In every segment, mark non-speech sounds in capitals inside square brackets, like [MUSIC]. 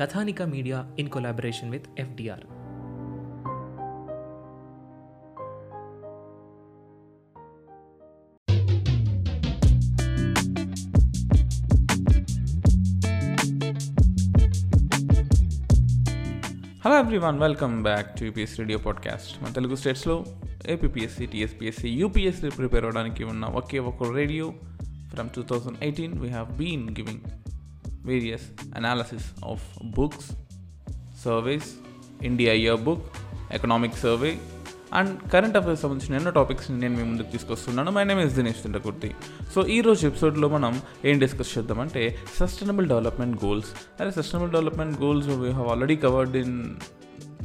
Kathanika media in collaboration with FDR hello everyone welcome back to UPS radio podcast మన తెలుగు స్టేట్స్లో APSC TSPSC UPSC prepare అవ్వడానికి ఉన్న ఒకే ఒక radio from two thousand eighteen we have been giving various analysis of books surveys India year book economic survey and current affairs సంబంధించిన ఎన్నో టాపిక్స్ని నేను మీ ముందుకు తీసుకొస్తున్నాను. My name is Dinesh Tintakurti so ఈ రోజు ఎపిసోడ్లో మనం ఏం డిస్కస్ చేద్దామంటే సస్టైనబుల్ డెవలప్మెంట్ గోల్స్ అరే sustainable development goals we have already covered in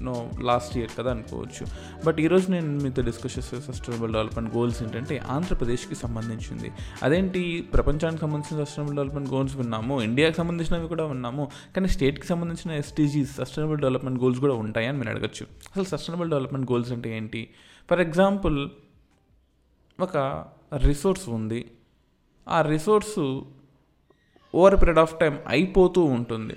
no last year కదా అనుకోవచ్చు. బట్ ఈరోజు నేను మీతో డిస్కస్ చేసే సస్టైనబుల్ డెవలప్మెంట్ గోల్స్ ఏంటంటే ఆంధ్రప్రదేశ్కి సంబంధించింది. అదేంటి? ప్రపంచానికి సంబంధించిన సస్టైనబుల్ డెవలప్మెంట్ గోల్స్ విన్నాము ఇండియాకి సంబంధించినవి కూడా విన్నాము కానీ స్టేట్కి సంబంధించిన ఎస్టీజీస్ సస్టైనబుల్ డెవలప్మెంట్ గోల్స్ కూడా ఉంటాయని మీరు అడగచ్చు. అసలు సస్టైనబుల్ డెవలప్మెంట్ గోల్స్ అంటే ఏంటి? ఫర్ ఎగ్జాంపుల్ ఒక రిసోర్స్ ఉంది. ఆ resource over period of time అయిపోతూ ఉంటుంది.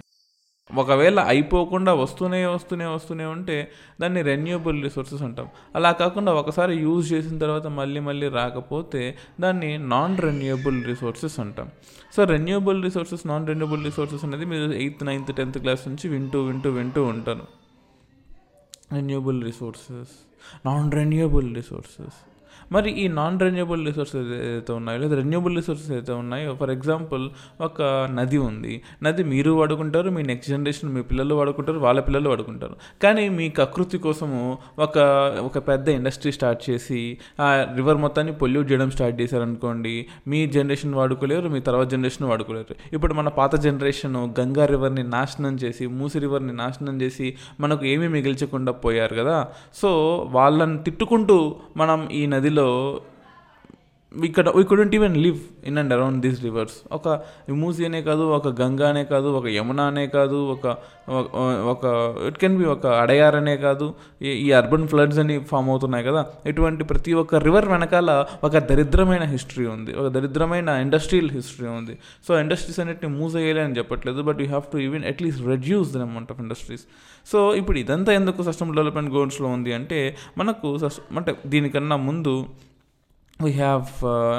ఒకవేళ అయిపోకుండా వస్తూనే వస్తూనే వస్తూనే ఉంటే దాన్ని రెన్యూబుల్ రిసోర్సెస్ అంటాం. అలా కాకుండా ఒకసారి యూజ్ చేసిన తర్వాత మళ్ళీ మళ్ళీ రాకపోతే దాన్ని నాన్ రెన్యూబుల్ రిసోర్సెస్ అంటాం. So renewable resources non renewable resources అనేది మీరు ఎయిత్ నైన్త్ టెన్త్ క్లాస్ నుంచి వింటూ వింటూ వింటూ ఉంటారు. Renewable resources non renewable resources మరి ఈ నాన్ రెన్యూబుల్ రిసోర్సెస్ ఏదైతే ఉన్నాయో లేదా రెన్యూబుల్ రిసోర్సెస్ ఏదైతే ఉన్నాయో ఫర్ ఎగ్జాంపుల్ ఒక నది ఉంది. నది మీరు వాడుకుంటారు మీ నెక్స్ట్ జనరేషన్ మీ పిల్లలు వాడుకుంటారు వాళ్ళ పిల్లలు వాడుకుంటారు. కానీ మీ కకృతి కోసము ఒక ఒక పెద్ద ఇండస్ట్రీ స్టార్ట్ చేసి ఆ రివర్ మొత్తాన్ని పొల్యూట్ చేయడం స్టార్ట్ చేశారనుకోండి మీ జనరేషన్ వాడుకోలేరు మీ తర్వాత జనరేషన్ వాడుకోలేరు. ఇప్పుడు మన పాత జనరేషన్ గంగా రివర్ని నాశనం చేసి మూసి రివర్ని నాశనం చేసి మనకు ఏమీ మిగిల్చకుండా పోయారు కదా. సో వాళ్ళని తిట్టుకుంటూ మనం ఈ నది ఇక్కడ we couldn't even live in and around these rivers ఒక మూసీ అనే కాదు ఒక గంగా అనే కాదు ఒక యమున అనే కాదు ఒక ఒక ఇట్ కెన్ బి ఒక అడయార్ అనే కాదు ఈ అర్బన్ ఫ్లడ్స్ అని ఫామ్ అవుతున్నాయి కదా. ఇటువంటి ప్రతి ఒక్క రివర్ వెనకాల ఒక దరిద్రమైన హిస్టరీ ఉంది. ఒక దరిద్రమైన ఇండస్ట్రియల్ హిస్టరీ ఉంది. సో ఇండస్ట్రీస్ అన్నిటిని మూవ్ అయ్యాలి అని చెప్పట్లేదు but you have to even at least reduce the amount of industries so ఇప్పుడు ఇదంతా ఎందుకు సస్టమ్ డెవలప్మెంట్ గోల్స్లో ఉంది అంటే మనకు అంటే దీనికన్నా ముందు we have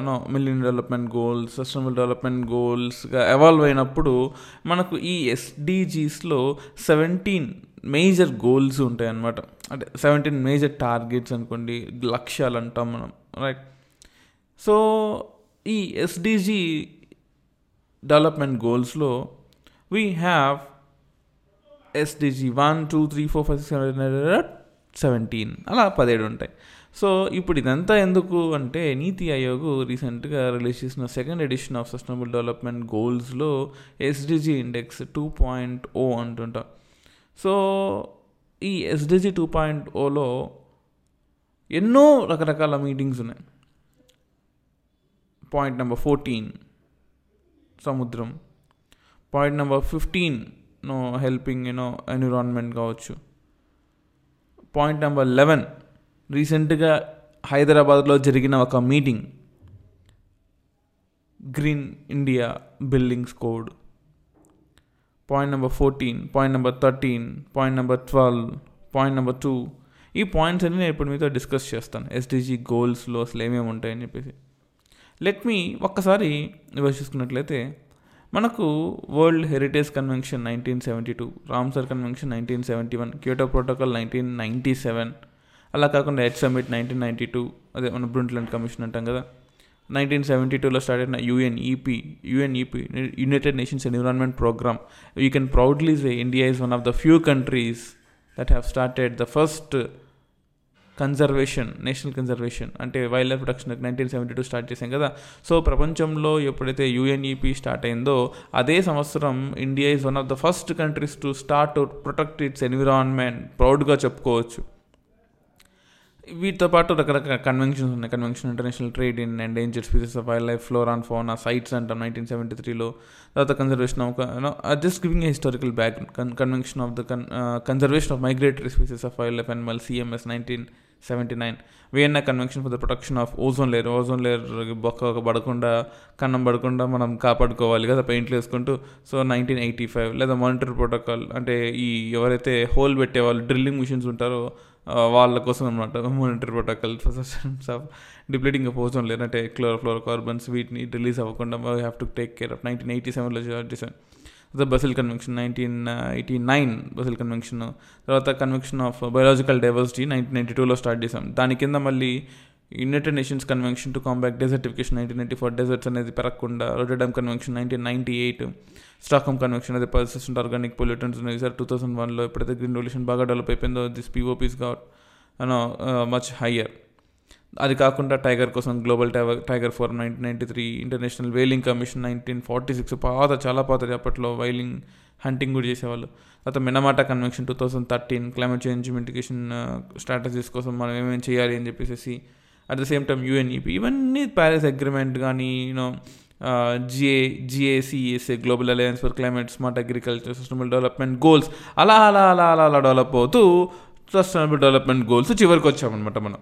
no million development goals sustainable development గోల్స్గా evolve అయినప్పుడు మనకు ఈ ఎస్డిజీస్లో సెవెంటీన్ మేజర్ గోల్స్ ఉంటాయి అన్నమాట. అంటే సెవెంటీన్ మేజర్ టార్గెట్స్ అనుకోండి లక్ష్యాలు అంటాం మనం రైట్ సో ఈ SDG development గోల్స్లో we have SDG one two three four five six seventeen అలా పదిహేడు ఉంటాయి. సో ఇప్పుడు ఇదంతా ఎందుకు అంటే నీతి ఆయోగ్ రీసెంట్గా రిలీజ్ చేసిన second edition of sustainable development గోల్స్లో SDG index two point O అంటుంటా. So ఈ ఎస్డిజి టూ పాయింట్ ఓలో ఎన్నో రకరకాల మీటింగ్స్ ఉన్నాయి. పాయింట్ నెంబర్ ఫోర్టీన్ సముద్రం point number fifteen no helping you know environment కావచ్చు పాయింట్ నెంబర్ లెవెన్ రీసెంట్గా హైదరాబాద్లో జరిగిన ఒక meeting. Green India buildings code. Point number fourteen point number thirteen point number twelve point number two. ఈ points అన్ని నేను ఇప్పుడు మీతో డిస్కస్ చేస్తాను. ఎస్డిజి గోల్స్లో అసలు ఏమేమి ఉంటాయని చెప్పేసి. లెట్ మీ ఒక్కసారి ఇవి మనకు world heritage convention nineteen seventy two Ramsar convention nineteen seventy one Kyoto protocol nineteen ninety seven అలా కాకుండా head summit nineteen ninety two అదే మన బ్రుంట్లండ్ కమిషన్ అంటాం కదా. నైన్టీన్ సెవెంటీ టూలో స్టార్ట్ అయిన UNEP UNEP United Nations environment programme you can proudly say India is one of the few countries that have started the first conservation national conservation అంటే wildlife protection nineteen seventy two start చేసాం కదా. So ప్రపంచంలో ఎప్పుడైతే UNEP start అయిందో అదే సంవత్సరం India is one of the first countries to start to protect its environment ప్రౌడ్గా చెప్పుకోవచ్చు. వీటితో పాటు రకరకాల కన్వెన్షన్స్ ఉన్నాయి. Convention international trade in and endanger species of wildlife flora and fauna ఆ సైట్స్ అంటాం నైన్టీన్ సెవెంటీ త్రీలో తర్వాత conservation of just giving a historical back convention of the conservation of migratory species of wildlife animal CMS nineteen seventy nine Vienna convention for the protection of ozone layer ozone layer బొక్క పడకుండా కన్నం పడకుండా మనం కాపాడుకోవాలి కదా పెయింట్లు వేసుకుంటూ. So nineteen eighty five లేదా మానిటర్ ప్రోటోకాల్ అంటే ఈ ఎవరైతే హోల్ పెట్టే వాళ్ళు డ్రిల్లింగ్ మిషన్స్ ఉంటారో వాళ్ళ కోసం అనమాట monitor protocol first of depleting of ozone layer chlorofluorocarbons వీటిని రిలీజ్ అవ్వకుండా we have to take care of nineteen eighty సెవెన్లో చేసాను the Basel convention nineteen eighty nine Basel convention తర్వాత convention of biological diversity nineteen ninety టూలో start చేసాం దాని కింద మళ్ళీ United Nations convention to combat desertification nineteen ninety four deserts అనేది పెరగకుండా Rotterdam convention nineteen ninety eight Stockholm convention అది persistent organic pollutants ఉన్నాయి సార్ టూ థౌసండ్ వన్లో ఎప్పుడైతే గ్రీన్ రెవల్యూషన్ బాగా డెవలప్ అయిపోయిందో this POPs got you know much higher అది కాకుండా టైగర్ కోసం global tiger tiger forum nineteen ninety three international whaling commission nineteen forty six పాత చాలా పాతది అప్పట్లో వైలింగ్ హంటింగ్ కూడా చేసేవాళ్ళు. తర్వాత Minamata convention two thousand thirteen climate change mitigation strategies కోసం మనం ఏమేమి చేయాలి అని చెప్పేసి at the same time UNEP ఇవన్నీ ప్యారిస్ అగ్రిమెంట్ కానీ you know GA GACSA global alliance for climate smart agriculture sustainable development goals అలా అలా అలా అలా అలా డెవలప్ అవుతూ సస్టైనబుల్ డెవలప్మెంట్ గోల్స్ చివరికి వచ్చామన్నమాట మనం.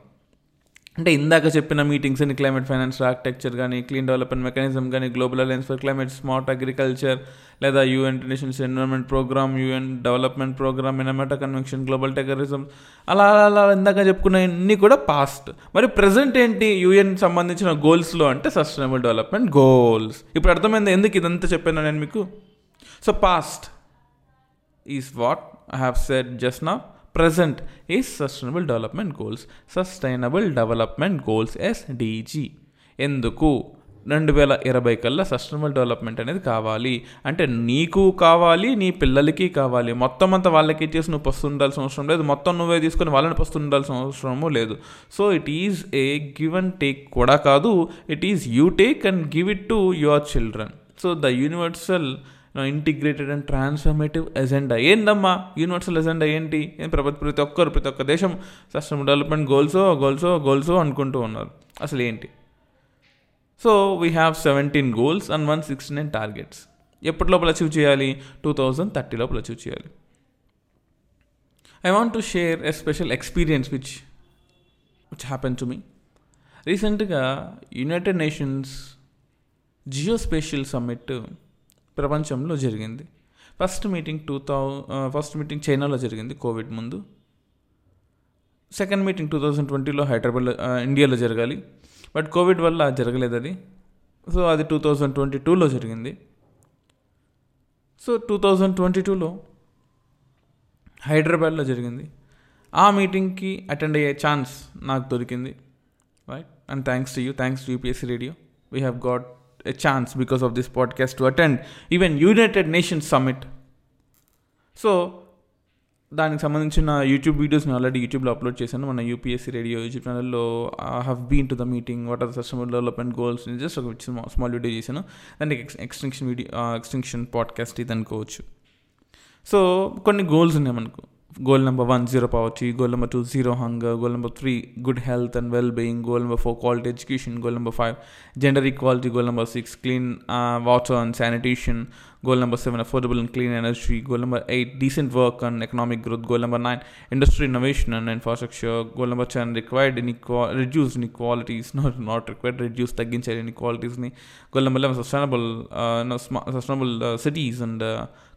అంటే ఇందాక చెప్పిన మీటింగ్స్ అని క్లైమేట్ ఫైనాన్స్ ఆర్కిటెక్చర్ కానీ క్లీన్ డెవలప్మెంట్ మెకానిజం కానీ global alliance for climate smart agriculture లేదా UN nations environment programme UN development programme Minamata convention global terrorism అలా అలా ఇందాక చెప్పుకున్న అన్నీ కూడా పాస్ట్ మరి ప్రజెంట్ ఏంటి? యూఎన్ సంబంధించిన గోల్స్లో అంటే సస్టైనబుల్ డెవలప్మెంట్ గోల్స్ ఇప్పుడు అర్థమైంది ఎందుకు ఇదంతా చెప్పాను నేను మీకు? So past is what I have said just నా present is sustainable development goals sustainable development goals SDG ఎందుకు? రెండు వేల ఇరవై కల్లా సస్టైనబుల్ డెవలప్మెంట్ అనేది కావాలి. అంటే నీకు కావాలి నీ పిల్లలకి కావాలి. మొత్తం అంతా వాళ్ళకి ఇచ్చేసి నువ్వు పస్తు ఉండాల్సిన అవసరం లేదు. మొత్తం నువ్వే తీసుకొని వాళ్ళని పస్తు ఉండాల్సిన అవసరము లేదు. So it is a give and take కూడా కాదు it is you take and give it to your children so the universal integrated and transformative agenda ఏందమ్మా? యూనివర్సల్ ఎజెండా ఏంటి? ఏం ప్రపంచ ప్రతి ఒక్కరు ప్రతి ఒక్క దేశం సస్టమ్ డెవలప్మెంట్ గోల్సో గోల్సో గోల్సో అనుకుంటూ ఉన్నారు. అసలు ఏంటి? So we have seventeen goals and one sixty nine targets ఎప్పటి లోపల అచీవ్ చేయాలి? టూ థౌజండ్ థర్టీ లోపల అచీవ్ చేయాలి. I want to share a special experience which which happen to me రీసెంట్గా యునైటెడ్ నేషన్స్ జియోస్పేషియల్ సమ్మిట్ ప్రపంచంలో జరిగింది. First meeting two thou first meeting చైనాలో జరిగింది కోవిడ్ ముందు. సెకండ్ మీటింగ్ టూ థౌజండ్ ట్వంటీలో హైదరాబాద్లో uh, ఇండియాలో జరగాలి. బట్ కోవిడ్ వల్ల జరగలేదు అది. సో అది టూ థౌజండ్ ట్వంటీ టూలో జరిగింది. సో టూ థౌజండ్ ట్వంటీ టూలో హైదరాబాద్లో జరిగింది. ఆ మీటింగ్కి అటెండ్ అయ్యే ఛాన్స్ నాకు దొరికింది. Right and thanks to you thanks to UPSC radio we have got a chance because of this podcast to attend even United Nations summit so దానికి సంబంధించిన యూట్యూబ్ వీడియోస్ని ఆల్రెడీ యూట్యూబ్లో అప్లోడ్ చేశాను. మన యూపీఎస్సీ రేడియో యూట్యూబ్ ఛానల్లో I have been to the meeting what are the sustainable development goals just ఒక small video చేశాను. దానికి ఎక్స్టెన్షన్ వీడియో ఎక్స్టెన్షన్ పాడ్కాస్ట్ ఇది అనుకోవచ్చు. సో కొన్ని గోల్స్ ఉన్నాయి మనకు. goal number one zero poverty goal number two zero hunger goal number three good health and well being goal number four quality education goal number five gender equality goal number six clean water and sanitation goal number 7 affordable and clean energy goal number 8 decent work and economic growth goal number 9 industry innovation and infrastructure goal number 10 required inequal reduce inequalities [LAUGHS] not not required reduce తగ్గించాలి inequalities ని goal number 11 sustainable uh, no, smart, sustainable uh, cities and uh,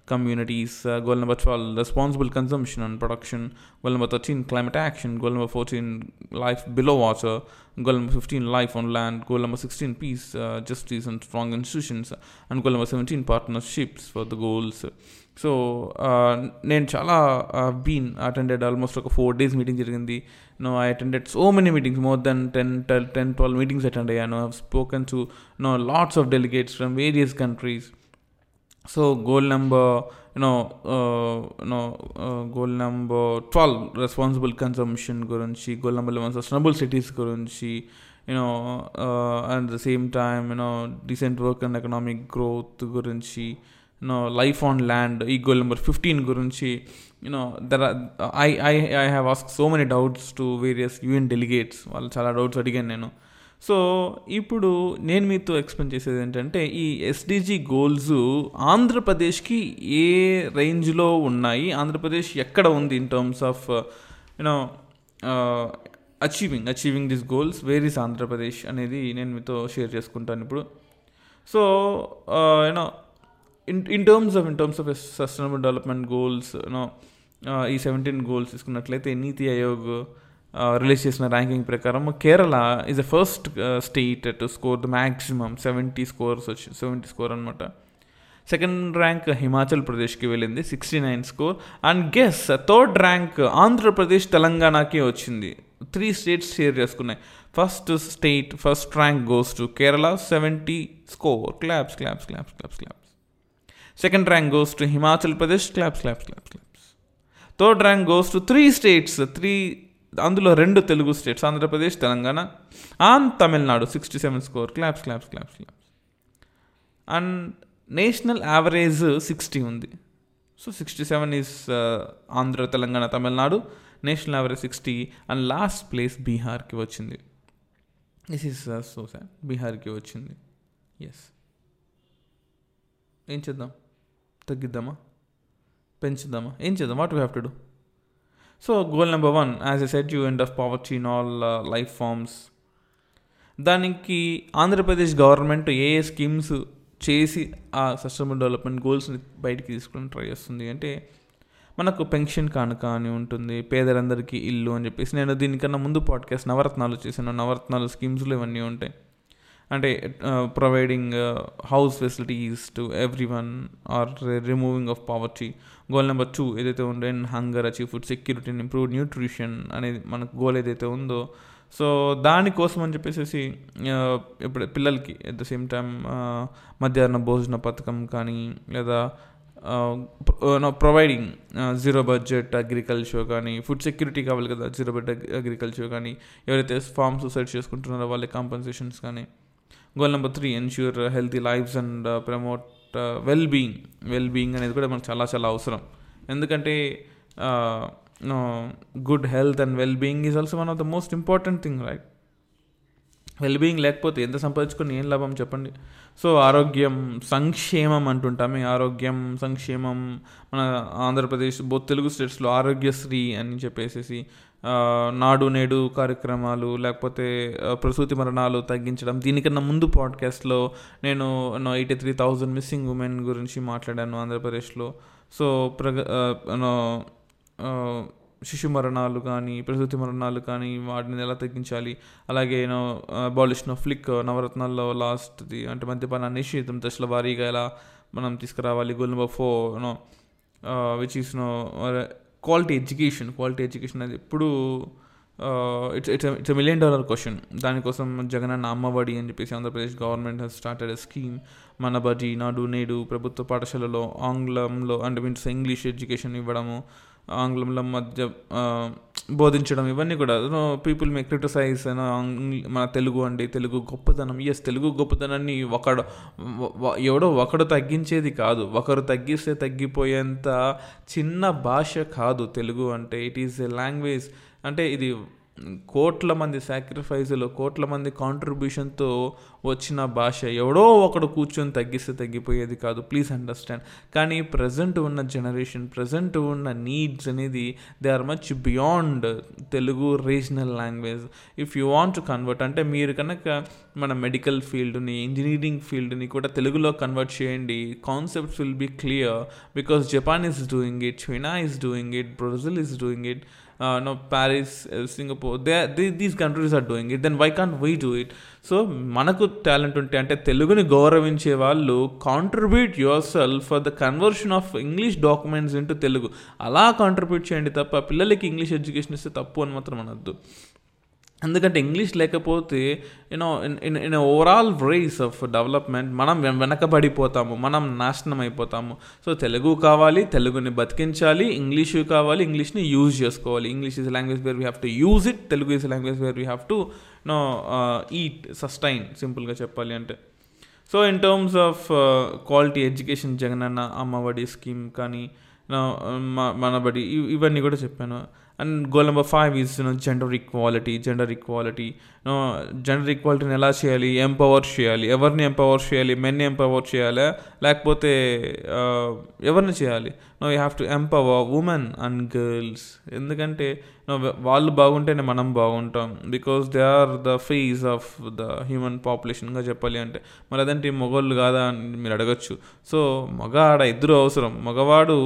communities. Uh, goal number 12, responsible consumption and production. Goal number 13, climate action. Goal number 14, life below water. Goal number 15, life on land. Goal number 16, peace, uh, justice, and strong institutions. And goal number 17, partnerships for the goals. So నేను చాలా been attended almost ఒక four days meeting జరిగింది no I attended so many meetings more than ten ten twelve meetings attend అయ్యాను I spoken to no lots of delegates from various countries so goal number you know you know goal number twelve responsible consumption గురించి goal number eleven sustainable cities గురించి you know at the same time you know decent work and economic growth గురించి you know life on land ఈ goal number fifteen గురించి you know there I I I have ask so many doubts to various UN delegates వాళ్ళు చాలా doubts అడిగాను నేను. So ఇప్పుడు నేను మీతో ఎక్స్ప్లెయిన్ చేసేది ఏంటంటే ఈ ఎస్డిజి గోల్స్ ఆంధ్రప్రదేశ్కి ఏ రేంజ్లో ఉన్నాయి? ఆంధ్రప్రదేశ్ ఎక్కడ ఉంది in terms of you know achieving achieving this goals where is Andhra Pradesh అనేది నేను మీతో షేర్ చేసుకుంటాను ఇప్పుడు. So you know in in terms of in terms of sustainable development goals you know ఈ సెవెంటీన్ గోల్స్ తీసుకున్నట్లయితే నీతి Aayog release చేసిన ranking ప్రకారం Kerala is the first state to score the maximum seventy scores వచ్చి seventy score అనమాట second rank Himachal ప్రదేశ్కి వెళ్ళింది sixty nine score and guess third rank Andhra Pradesh తెలంగాణకి వచ్చింది. త్రీ స్టేట్స్ షేర్ చేసుకున్నాయి. First state first rank goes to Kerala seventy score claps claps claps claps claps second rank goes to Himachal Pradesh claps claps claps claps third rank goes to three states three అందులో రెండు Telugu states Andhra Pradesh Telangana and Tamil Nadu sixty seven score claps claps claps claps and national average sixty ఉంది. So sixty seven is Andhra Telangana Tamil Nadu. National average sixty and last place బీహార్కి వచ్చింది. This is so sir బీహార్కి వచ్చింది. Yes ఏం చేద్దాం? తగ్గిద్దామా? పెంచుదామా? ఏం చేద్దాం? What we have to do so goal number one as a set you end of poverty in all life forms దానికి ఆంధ్రప్రదేశ్ గవర్నమెంట్ ఏ ఏ స్కీమ్స్ చేసి ఆ సస్టైనబుల్ డెవలప్మెంట్ గోల్స్ని బయటికి తీసుకుని ట్రై చేస్తుంది అంటే మనకు పెన్షన్ కానుక అని ఉంటుంది పేదలందరికీ ఇల్లు అని చెప్పేసి. నేను దీనికన్నా ముందు పాడ్కాస్ట్ నవరత్నాలు చేశాను. నవరత్నాలు స్కీమ్స్లో ఇవన్నీ ఉంటాయి. అంటే providing house facilities to everyone or removing of poverty goal number two ఏదైతే ఉందో and hunger achieve food security improve nutrition అనేది మనకు గోల్ ఏదైతే ఉందో. సో దానికోసం అని చెప్పేసి ఇప్పుడు పిల్లలకి అట్ ద సేమ్ టైం మధ్యాహ్న భోజన పథకం కానీ లేదా ప్రొవైడింగ్ జీరో బడ్జెట్ అగ్రికల్చర్ కానీ ఫుడ్ సెక్యూరిటీ కావాలి కదా జీరో బడ్జెట్ అగ్రికల్చర్ కానీ ఎవరైతే ఫార్మ్ సూసైడ్ చేసుకుంటున్నారో వాళ్ళ కాంపన్సేషన్స్ కానీ goal number three ensure healthy lifes and promote well being well being అనేది కూడా మనకు చాలా చాలా అవసరం. ఎందుకంటే good health and well being is also one of the most important thing right well being లేకపోతే ఎంత సంపాదించుకుని ఏం లాభం చెప్పండి? సో ఆరోగ్యం సంక్షేమం అంటుంటామే ఆరోగ్యం సంక్షేమం మన ఆంధ్రప్రదేశ్ బోత్ తెలుగు స్టేట్స్లో ఆరోగ్యశ్రీ అని చెప్పేసి నాడు నేడు కార్యక్రమాలు లేకపోతే ప్రసూతి మరణాలు తగ్గించడం. దీనికన్నా ముందు పాడ్కాస్ట్లో నేను eighty three thousand missing women గురించి మాట్లాడాను ఆంధ్రప్రదేశ్లో. సో ప్రగ శిశు మరణాలు కానీ ప్రసూతి మరణాలు కానీ వాటిని ఎలా తగ్గించాలి? అలాగే నో అబాలిషన్ ఆఫ్ ఫ్లిక్ నవరత్నాల్లో లాస్ట్ది అంటే మద్యపాన నిషేధం దశల వారీగా ఎలా మనం తీసుకురావాలి? Goal number four which is no quality education quality education అనేది ఎప్పుడు it's it's it's million dollar question దానికోసం జగనన్న అమ్మఒడి అని చెప్పేసి Andhra Pradesh government has started a scheme Mana Badi Nadu నేడు ప్రభుత్వ పాఠశాలలో ఆంగ్లంలో అంటే మీన్స్ ఇంగ్లీష్ ఎడ్యుకేషన్ ఇవ్వడము ఆంగ్లంలో మధ్య బోధించడం ఇవన్నీ కూడా. పీపుల్ మే క్రిటిసైజ్ మన తెలుగు అండి తెలుగు గొప్పతనం. ఎస్ తెలుగు గొప్పతనాన్ని ఒకడు ఎవడో ఒకడు తగ్గించేది కాదు. ఒకరు తగ్గిస్తే తగ్గిపోయేంత చిన్న భాష కాదు తెలుగు అంటే. ఇట్ ఈస్ ఎ లాంగ్వేజ్ అంటే ఇది కోట్ల మంది సాక్రిఫైజులు కోట్ల మంది కాంట్రిబ్యూషన్తో వచ్చిన భాష ఎవడో ఒకడు కూర్చొని తగ్గిస్తే తగ్గిపోయేది కాదు. ప్లీజ్ అండర్స్టాండ్ కానీ ప్రజెంట్ ఉన్న జనరేషన్ ప్రజెంట్ ఉన్న నీడ్స్ అనేది they are much beyond Telugu regional language if you want to convert అంటే మీరు కనుక మన మెడికల్ ఫీల్డ్ని ఇంజనీరింగ్ ఫీల్డ్ని కూడా తెలుగులో కన్వర్ట్ చేయండి. Concepts will be clear because Japan is doing it China is doing it Brazil is doing it no Paris Singapore they these countries are doing it then why can't why do it so మనకు talent ఉంటే అంటే తెలుగుని గౌరవించే వాళ్ళు contribute yourself for the conversion of English documents into Telugu అలా contribute చేయండి తప్ప పిల్లలకి ఇంగ్లీష్ ఎడ్యుకేషన్ ఇస్తే తప్పు అని మాత్రం అనొద్దు. ఎందుకంటే ఇంగ్లీష్ లేకపోతే you know in in overall race of development మనం వెనకబడిపోతాము మనం నాశనం అయిపోతాము. సో తెలుగు కావాలి తెలుగుని బతికించాలి ఇంగ్లీషు కావాలి ఇంగ్లీష్ని యూజ్ చేసుకోవాలి. English is language where we have to use it Telugu is language where we have to know it sustain సింపుల్గా చెప్పాలి అంటే. So in terms of quality education Jagananna Ammavodi scheme కానీ మనబడి um, ఇవన్నీ కూడా చెప్పాను. And goal number five is you know gender equality gender equality gender ఈక్వాలిటీని ఎలా చేయాలి? Empower చేయాలి. ఎవరిని ఎంపవర్ చేయాలి? మెన్ని ఎంపవర్ చేయాలా? లేకపోతే ఎవరిని చేయాలి? No you have to empower women and girls ఎందుకంటే వాళ్ళు బాగుంటేనే మనం బాగుంటాం. Because they are the face of the human పాపులేషన్గా చెప్పాలి అంటే. మరి అదంటే? మగవాళ్ళు కాదా అని మీరు అడగచ్చు. సో మగ ఆడ ఇద్దరు అవసరం. మగవాడు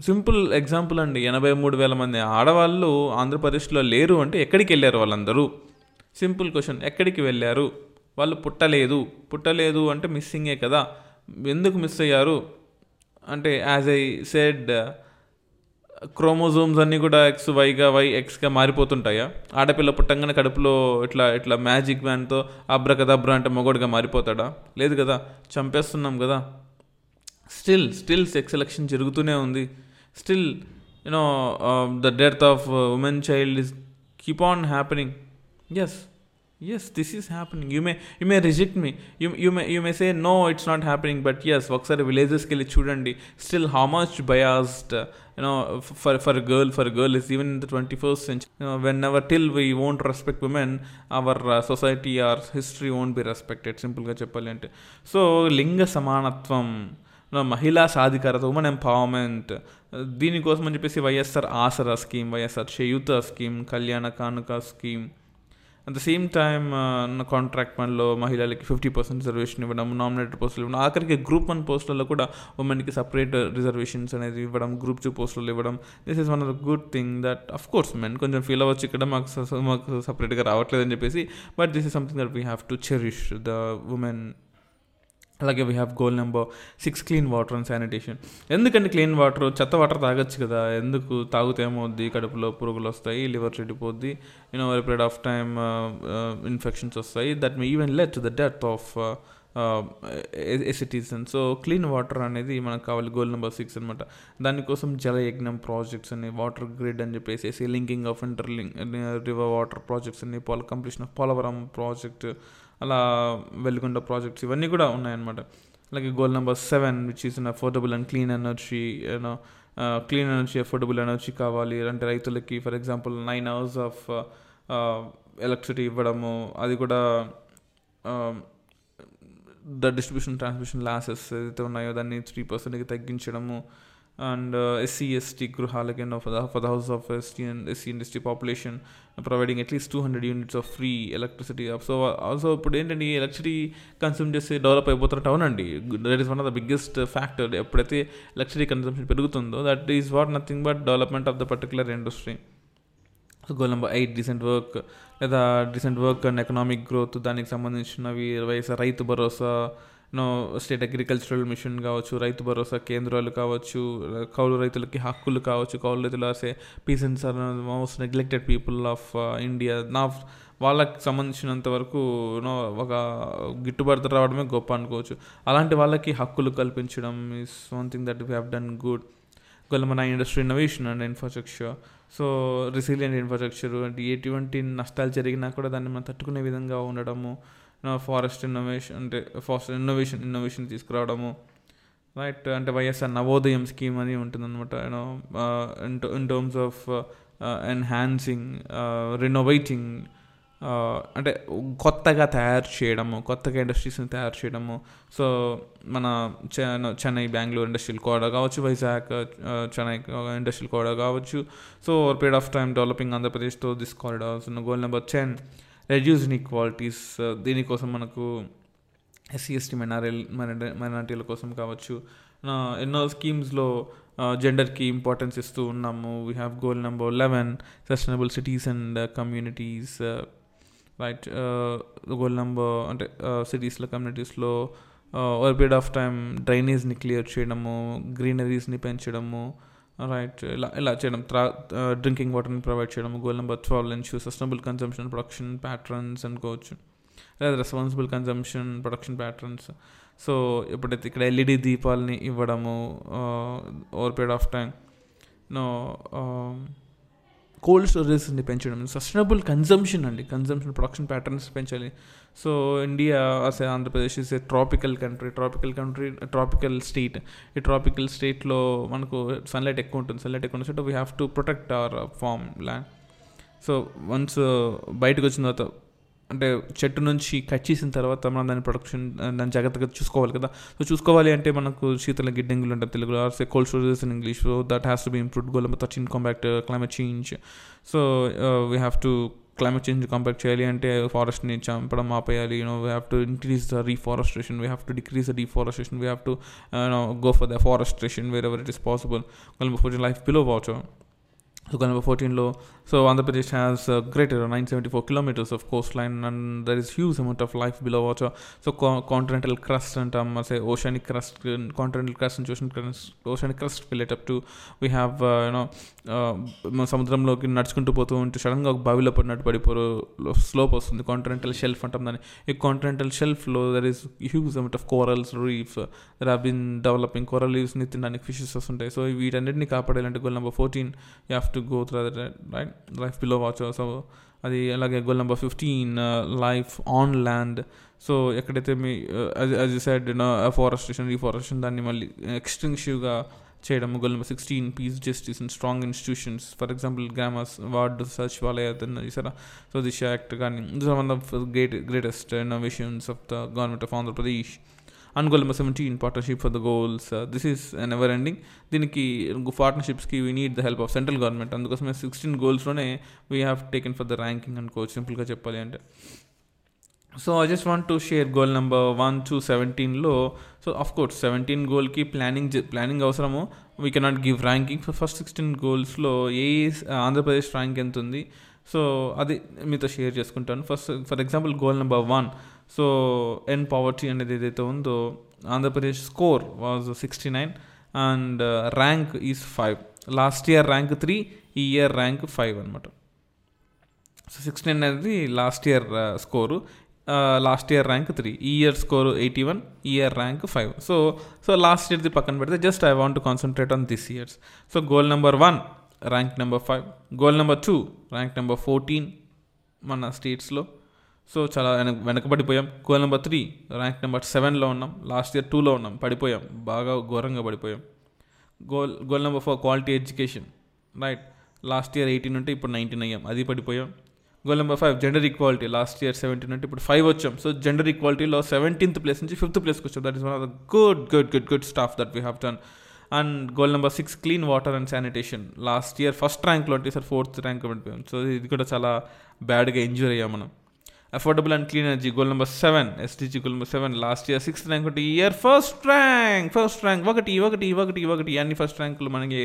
సింపుల్ ఎగ్జాంపుల్ అండి. ఎనభై మూడు వేల మంది ఆడవాళ్ళు ఆంధ్రప్రదేశ్లో లేరు అంటే ఎక్కడికి వెళ్ళారు వాళ్ళందరూ? Simple question. ఎక్కడికి వెళ్ళారు? వాళ్ళు పుట్టలేదు. పుట్టలేదు అంటే మిస్సింగే కదా. ఎందుకు మిస్ అయ్యారు? అంటే యాజ్ ఐ సెడ్ క్రోమోజోమ్స్ అన్నీ కూడా ఎక్స్ వైగా వై ఎక్స్గా మారిపోతుంటాయా? ఆడపిల్ల పుట్టంగానే కడుపులో ఇట్లా ఇట్లా మ్యాజిక్ వ్యాన్తో అబ్రకదబ్ర అంటే మొగోడుగా మారిపోతాడా? లేదు కదా. చంపేస్తున్నాం కదా. స్టిల్ స్టిల్ సెక్స్ ఎలక్షన్ జరుగుతూనే ఉంది. Still you know the death of women child is keep on happening yes yes this is happening you may you may reject me you you may you may say no it's not happening but yes ఒకసారి విలేజెస్కి వెళ్ళి చూడండి still how much biased you know for for girl for girl is even in the twenty first century whenever till we won't respect women our society or history won't be respected సింపుల్గా చెప్పాలి అంటే so లింగ సమానత్వం మహిళా సాధికారత women empowerment దీనికోసం అని చెప్పేసి YSR Aasara scheme YSR Cheyutha scheme Kalyana Kanuka scheme. At the same time contract పనిలో మహిళలకి ఫిఫ్టీ పర్సెంట్ రిజర్వేషన్ ఇవ్వడం నామినేటెడ్ పోస్టులు ఇవ్వడం ఆఖరికి గ్రూప్ వన్ పోస్టులలో కూడా ఉమెన్కి సపరేట్ రిజర్వేషన్స్ అనేది ఇవ్వడం గ్రూప్ టూ పోస్టులు ఇవ్వడం. This is one of the good thing that of course men కొంచెం ఫీల్ అవ్వచ్చు ఇక్కడ మాకు మాకు సపరేట్గా రావట్లేదని చెప్పేసి but this is something that we have to cherish the women అలాగే we have goal number six clean water and sanitation ఎందుకంటే క్లీన్ వాటర్ చెత్త వాటర్ తాగొచ్చు కదా. ఎందుకు? తాగితే ఏమవుద్ది? కడుపులో పురుగులు వస్తాయి liver చెడిపోద్ది. You know over period of time infections వస్తాయి. That may even lead the death of citizen so clean water అనేది మనకు కావాలి గోల్ నెంబర్ సిక్స్ అనమాట దానికోసం జలయజ్ఞం ప్రాజెక్ట్స్ అని వాటర్ గ్రిడ్ అని చెప్పేసి linking of interlink river water projects అని Pola completion of Polavaram project అలా వెలుగొండ ప్రాజెక్ట్స్ ఇవన్నీ కూడా ఉన్నాయన్నమాట. అలాగే goal number seven which is affordable and clean energy you know clean energy affordable energy కావాలి. అంటే రైతులకి for example nine hours of electricity ఇవ్వడము అది కూడా ద డిస్ట్రిబ్యూషన్ ట్రాన్స్మిషన్ లాసెస్ ఏదైతే ఉన్నాయో దాన్ని త్రీ పర్సెంట్కి తగ్గించడము and SC ST గృహాలకి for the house of ST and SC industry population providing at least two hundred units of free electricity so also ఇప్పుడు ఏంటంటే ఈ ఎలక్ట్రిసిటీ కన్సూమ్ చేసి డెవలప్ అయిపోతున్నట్టు అవునండి. That is one of the biggest factor ఎప్పుడైతే electricity consumption పెరుగుతుందో that is what nothing but development of the particular industry so goal number eight decent work లేదా decent work and economic growth దానికి సంబంధించినవి YSR Rythu Bharosa no state agricultural machine కావచ్చు రైతు భరోసా కేంద్రాలు కావచ్చు కౌలు రైతులకి హక్కులు కావచ్చు కౌలు రైతులు ఆసే peasants are most neglected people of India నా వాళ్ళకి సంబంధించినంత వరకు నో ఒక గిట్టుబాటు రావడమే గొప్ప అనుకోవచ్చు. అలాంటి వాళ్ళకి హక్కులు కల్పించడం is one thing that we have done good ఒకవేళ మన industry innovation and infrastructure so resilient infrastructure అంటే ఎటువంటి నష్టాలు జరిగినా కూడా దాన్ని మనం తట్టుకునే విధంగా ఉండడము. ఫారెస్ట్ ఇన్నోవేషన్ అంటే ఫారెస్ట్ ఇన్నోవేషన్ ఇన్నోవేషన్ తీసుకురావడము. రైట్ అంటే వైఎస్ఆర్ నవోదయం స్కీమ్ అని ఉంటుందన్నమాట. You know in terms of enhancing renovating అంటే కొత్తగా తయారు చేయడము కొత్తగా ఇండస్ట్రీస్ని తయారు చేయడము. సో మన చెన్నై బెంగళూరు ఇండస్ట్రియల్ కోడ కావచ్చు వైజాగ్ uh, చెన్నై ఇండస్ట్రియల్ కోడ కావచ్చు. So over period of time developing ఆంధ్రప్రదేశ్తో this corridors goal number ten reduce inequalities దీనికోసం మనకు ఎస్సీ ఎస్టీ మైనారి మైనారిటీల కోసం కావచ్చు. ఎన్నో స్కీమ్స్లో జెండర్కి ఇంపార్టెన్స్ ఇస్తూ ఉన్నాము. We have goal number eleven sustainable cities and communities right goal number అంటే సిటీస్లో కమ్యూనిటీస్లో ఓవర్ పీరియడ్ ఆఫ్ టైం డ్రైనేజ్ని క్లియర్ చేయడము గ్రీనరీస్ని పెంచడము రైట్ ఇలా ఇలా చేయడం. త్రా డ్రింకింగ్ వాటర్ని ప్రొవైడ్ చేయడం. Goal number twelve ensure sustainable consumption production patterns అనుకోవచ్చు. లేదా responsible consumption production patterns so ఎప్పుడైతే ఇక్కడ ఎల్ఈడి దీపాలని ఇవ్వడము over period of time no cold స్టోరేజ్ని పెంచడం. సస్టైనబుల్ కన్జంప్షన్ అండి. కన్జంప్షన్ ప్రొడక్షన్ ప్యాటర్న్స్ పెంచాలి. So India as Andhra Pradesh is a tropical country tropical country tropical state ఈ ట్రాపికల్ స్టేట్లో మనకు సన్లైట్ ఎక్కువ ఉంటుంది. సన్లైట్ ఎక్కువ ఉంటుంది so we have to protect our farm land so once బయటకు వచ్చిన తర్వాత అంటే చెట్టు నుంచి కట్ చేసిన తర్వాత మనం దాని ప్రొడక్షన్ దాన్ని జాగ్రత్తగా చూసుకోవాలి కదా. సో చూసుకోవాలి అంటే మనకు శీతల గిడ్డంగులు ఉంటాయి తెలుగులో. Or say cold storages in English so that has to be improved goal number thirteen compact climate change so we have to climate change compact చేయాలి అంటే ఫారెస్ట్ని చంపడం ఆపేయాలి. You know we have to increase the reforestation we have to decrease the deforestation we have to go for the forestation wherever it is possible for life below watch so number ఫోర్టీన్లో so Andhra Pradesh has greater nine seventy four kilometers of coast line and there is huge amount of life below watch so continental crust అంటాం అసే oceanic crust continental crust నుంచి ocean crust oceanic crust వెళ్ళేట్ up to we have you know సముద్రంలోకి నడుచుకుంటూ పోతూ ఉంటే సడన్గా ఒక బావిలో పడినట్టు పడిపోరు స్లోప్ వస్తుంది. కాంటినెంటల్ షెల్ఫ్ అంటాం దాన్ని. ఈ continental షెల్ఫ్లో there is huge amount of corals reef there been developing coral లీవ్స్ని తినడానికి ఫిషెస్ వస్తుంటాయి. సో వీటన్నిటిని కాపాడాలంటే goal number fourteen you to go through right life below watch so అది అలాగే goal number fifteen life on land so ఎక్కడైతే మీ అది side forestation reforestation దాన్ని మళ్ళీ ఎక్స్టెన్సివ్గా చేయడం goal number sixteen peace justice and strong institutions for example grammars ward Sachivalaya చూసారా? సో దిశ యాక్ట్ కానీ this are one of great greatest innovations of the government of Andhra Pradesh and goal number seventeen partnership for the goals this is never ending దీనికి పార్ట్నర్షిప్స్కి we need the help of central government అందుకోసమే sixteen గోల్స్లోనే we have taken for the ranking అనుకోవచ్చు సింపుల్గా చెప్పాలి అంటే. So I just want to share goal number one to సెవెంటీన్లో so of course seventeen గోల్కి planning planning అవసరము. We cannot give ranking for first sixteen గోల్స్లో ఏ Andhra Pradesh rank ఎంత ఉంది? సో అది మీతో షేర్ చేసుకుంటాను. First for example goal number one so end poverty అనేది ఏదైతే ఉందో Andhra Pradesh score was sixty nine and rank is five last year rank three ఈ ఇయర్ ర్యాంక్ ఫైవ్ అనమాట సో సిక్స్టీ నైన్ అనేది last year score last year rank three ఈ year score eighty one year rank five so so last ఇయర్ది పక్కన పెడితే just I want to concentrate on this years so goal number one rank number five goal number two rank number fourteen మన స్టేట్స్లో so చాలా వెనక వెనకబడిపోయాం. Goal number three rank number సెవెన్లో ఉన్నాం. Last year టూలో ఉన్నాం. పడిపోయాం. బాగా ఘోరంగా పడిపోయాం. Goal goal number four quality education right last year eighteen ఉంటే ఇప్పుడు నైన్టీన్ అయ్యాం. అది పడిపోయాం. Goal number five gender equality last year seventeen అంటే ఇప్పుడు ఫైవ్ వచ్చాం. సో జెండర్ ఈక్వాలిటీలో సెవెంటీన్త్ ప్లేస్ నుంచి ఫిఫ్త్ ప్లేస్కి వచ్చాం. That is one of the good good good good stuff that we have done and goal number six clean water and sanitation last year first ర్యాంక్లో అంటే sir fourth rank పడిపోయాం. So ఇది కూడా చాలా బ్యాడ్గా injure అయ్యాం మనం. Affordable and clean energy goal number seven SDG goal number seven last year sixth rank ఒకటి year first rank first rank ఒకటి ఒకటి ఒకటి ఒకటి అన్ని ఫస్ట్ ర్యాంకులు మనకి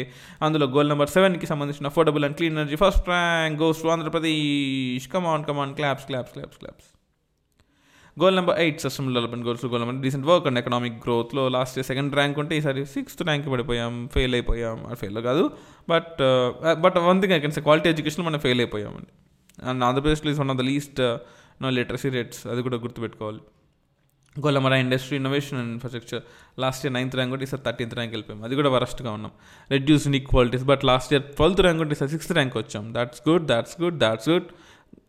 అందులో గోల్ నెంబర్ సెవెన్కి సంబంధించిన affordable and clean energy first rank goes to Andhra Pradesh come on come on claps claps claps claps goal number eight system development goals goal number decent work and economic గ్రోత్లో లాస్ట్ ఇయర్ సెకండ్ ర్యాంక్ ఉంటే ఈసారి sixth rank పడిపోయాం fail అయిపోయాం. Fail కాదు but but one thing I can say quality education మనం fail అయిపోయామండి. And ఆంధ్రప్రదేశ్లో is one of the least no literacy rates అది కూడా గుర్తుపెట్టుకోవాలి. గోలమర industry innovation and infrastructure last year ninth rank ఉంటే ఈసారి థర్టీన్త్ ర్యాంక్ వెళ్ళిపోయాం. అది కూడా వరస్ట్గా ఉన్నాం. Reduce equalities but last year twelfth rank ఉంటే ఈసారి సిక్స్త్ ర్యాంక్ వచ్చాం. That's good that's good that's good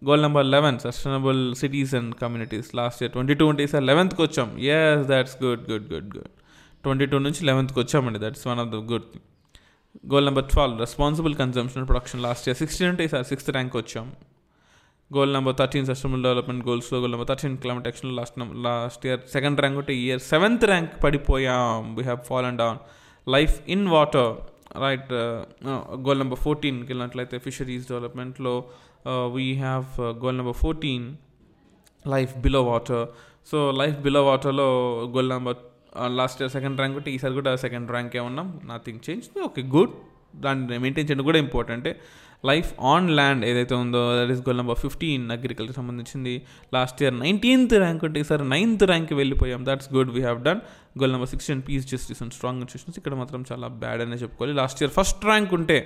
goal number eleven sustainable cities and communities last year twenty two ఉంటే ఈసారి లెవెన్త్కి వచ్చాం. Yes that's good good good good twenty two నుంచి లెవెన్త్కి వచ్చామండి that's one of the good thing goal number twelve responsible consumption production last year sixteen అంటే ఈసారి sixth rank వచ్చాం. Goal number thirteen sustainable development గోల్స్లో goal number thirteen climate action last last year second rank ఒకటి year seventh rank పడిపోయాం. We have fall and down life in water right goal number ఫోర్టీన్కి వెళ్ళినట్లయితే fisheries డెవలప్మెంట్లో we have goal number fourteen life below water so life below వాటర్లో goal number last year second rank ఒకటి ఈసారి కూడా second ర్యాంకే ఉన్నాం. Nothing change okay good దాన్ని maintain చేయడం కూడా ఇంపార్టెంటే లైఫ్ ఆన్ ల్యాండ్ ఏదైతే ఉందో that is goal number fifteen agriculture సంబంధించింది. లాస్ట్ ఇయర్ నైన్టీన్త్ ర్యాంక్ ఉంటే ఈసారి నైన్త్ ర్యాంక్ వెళ్ళిపోయాం. That's good we have done goal number sixteen peace justice and strong institutions ఇక్కడ మాత్రం చాలా బ్యాడ్ అనే చెప్పుకోవాలి. లాస్ట్ ఇయర్ ఫస్ట్ ర్యాంక్ ఉంటే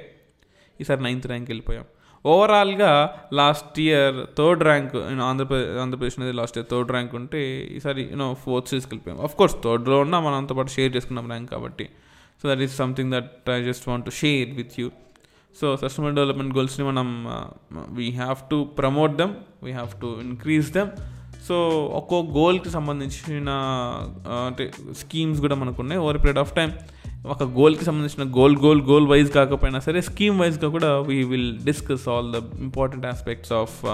ఈసారి నైన్త్ ర్యాంక్ వెళ్ళిపోయాం. ఓవరాల్గా last year third rank Andhra Pradesh Andhra Pradesh అనేది లాస్ట్ ఇయర్ థర్డ్ ర్యాంక్ ఉంటే ఈసారి యూనో ఫోర్త్ స్టేజ్కి వెళ్ళిపోయాం. ఆఫ్ కోర్స్ థర్డ్లో ఉన్నా మనం అంతా పాటు షేర్ చేసుకున్నాం ర్యాంక్ కాబట్టి. So that is something that I just want to share with you so sustainable development గోల్స్ని మనం we have to promote them we have to increase them so ఒక్కో గోల్కి సంబంధించిన అంటే స్కీమ్స్ కూడా మనకు ఉన్నాయి. ఓవర్ పీరియడ్ ఆఫ్ టైం ఒక గోల్కి సంబంధించిన గోల్ గోల్ గోల్ వైజ్ కాకపోయినా సరే స్కీమ్ వైజ్గా కూడా we will discuss all the important aspects of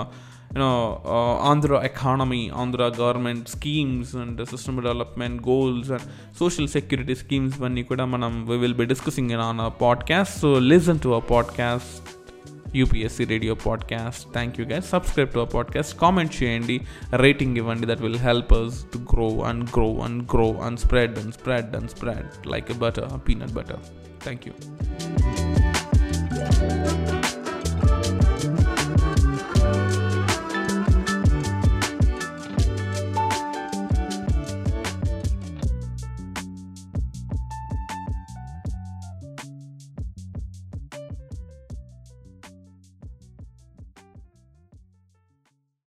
you know Andhra economy Andhra government schemes and system development goals and social security schemes ఇవన్నీ కూడా మనం we will be discussing in on a podcast so listen to a podcast UPSC radio podcast thank you guys subscribe to a podcast comment చేయండి. Rating ఇవ్వండి. That will help us to grow and grow and grow and spread and spread and spread like a butter peanut butter thank you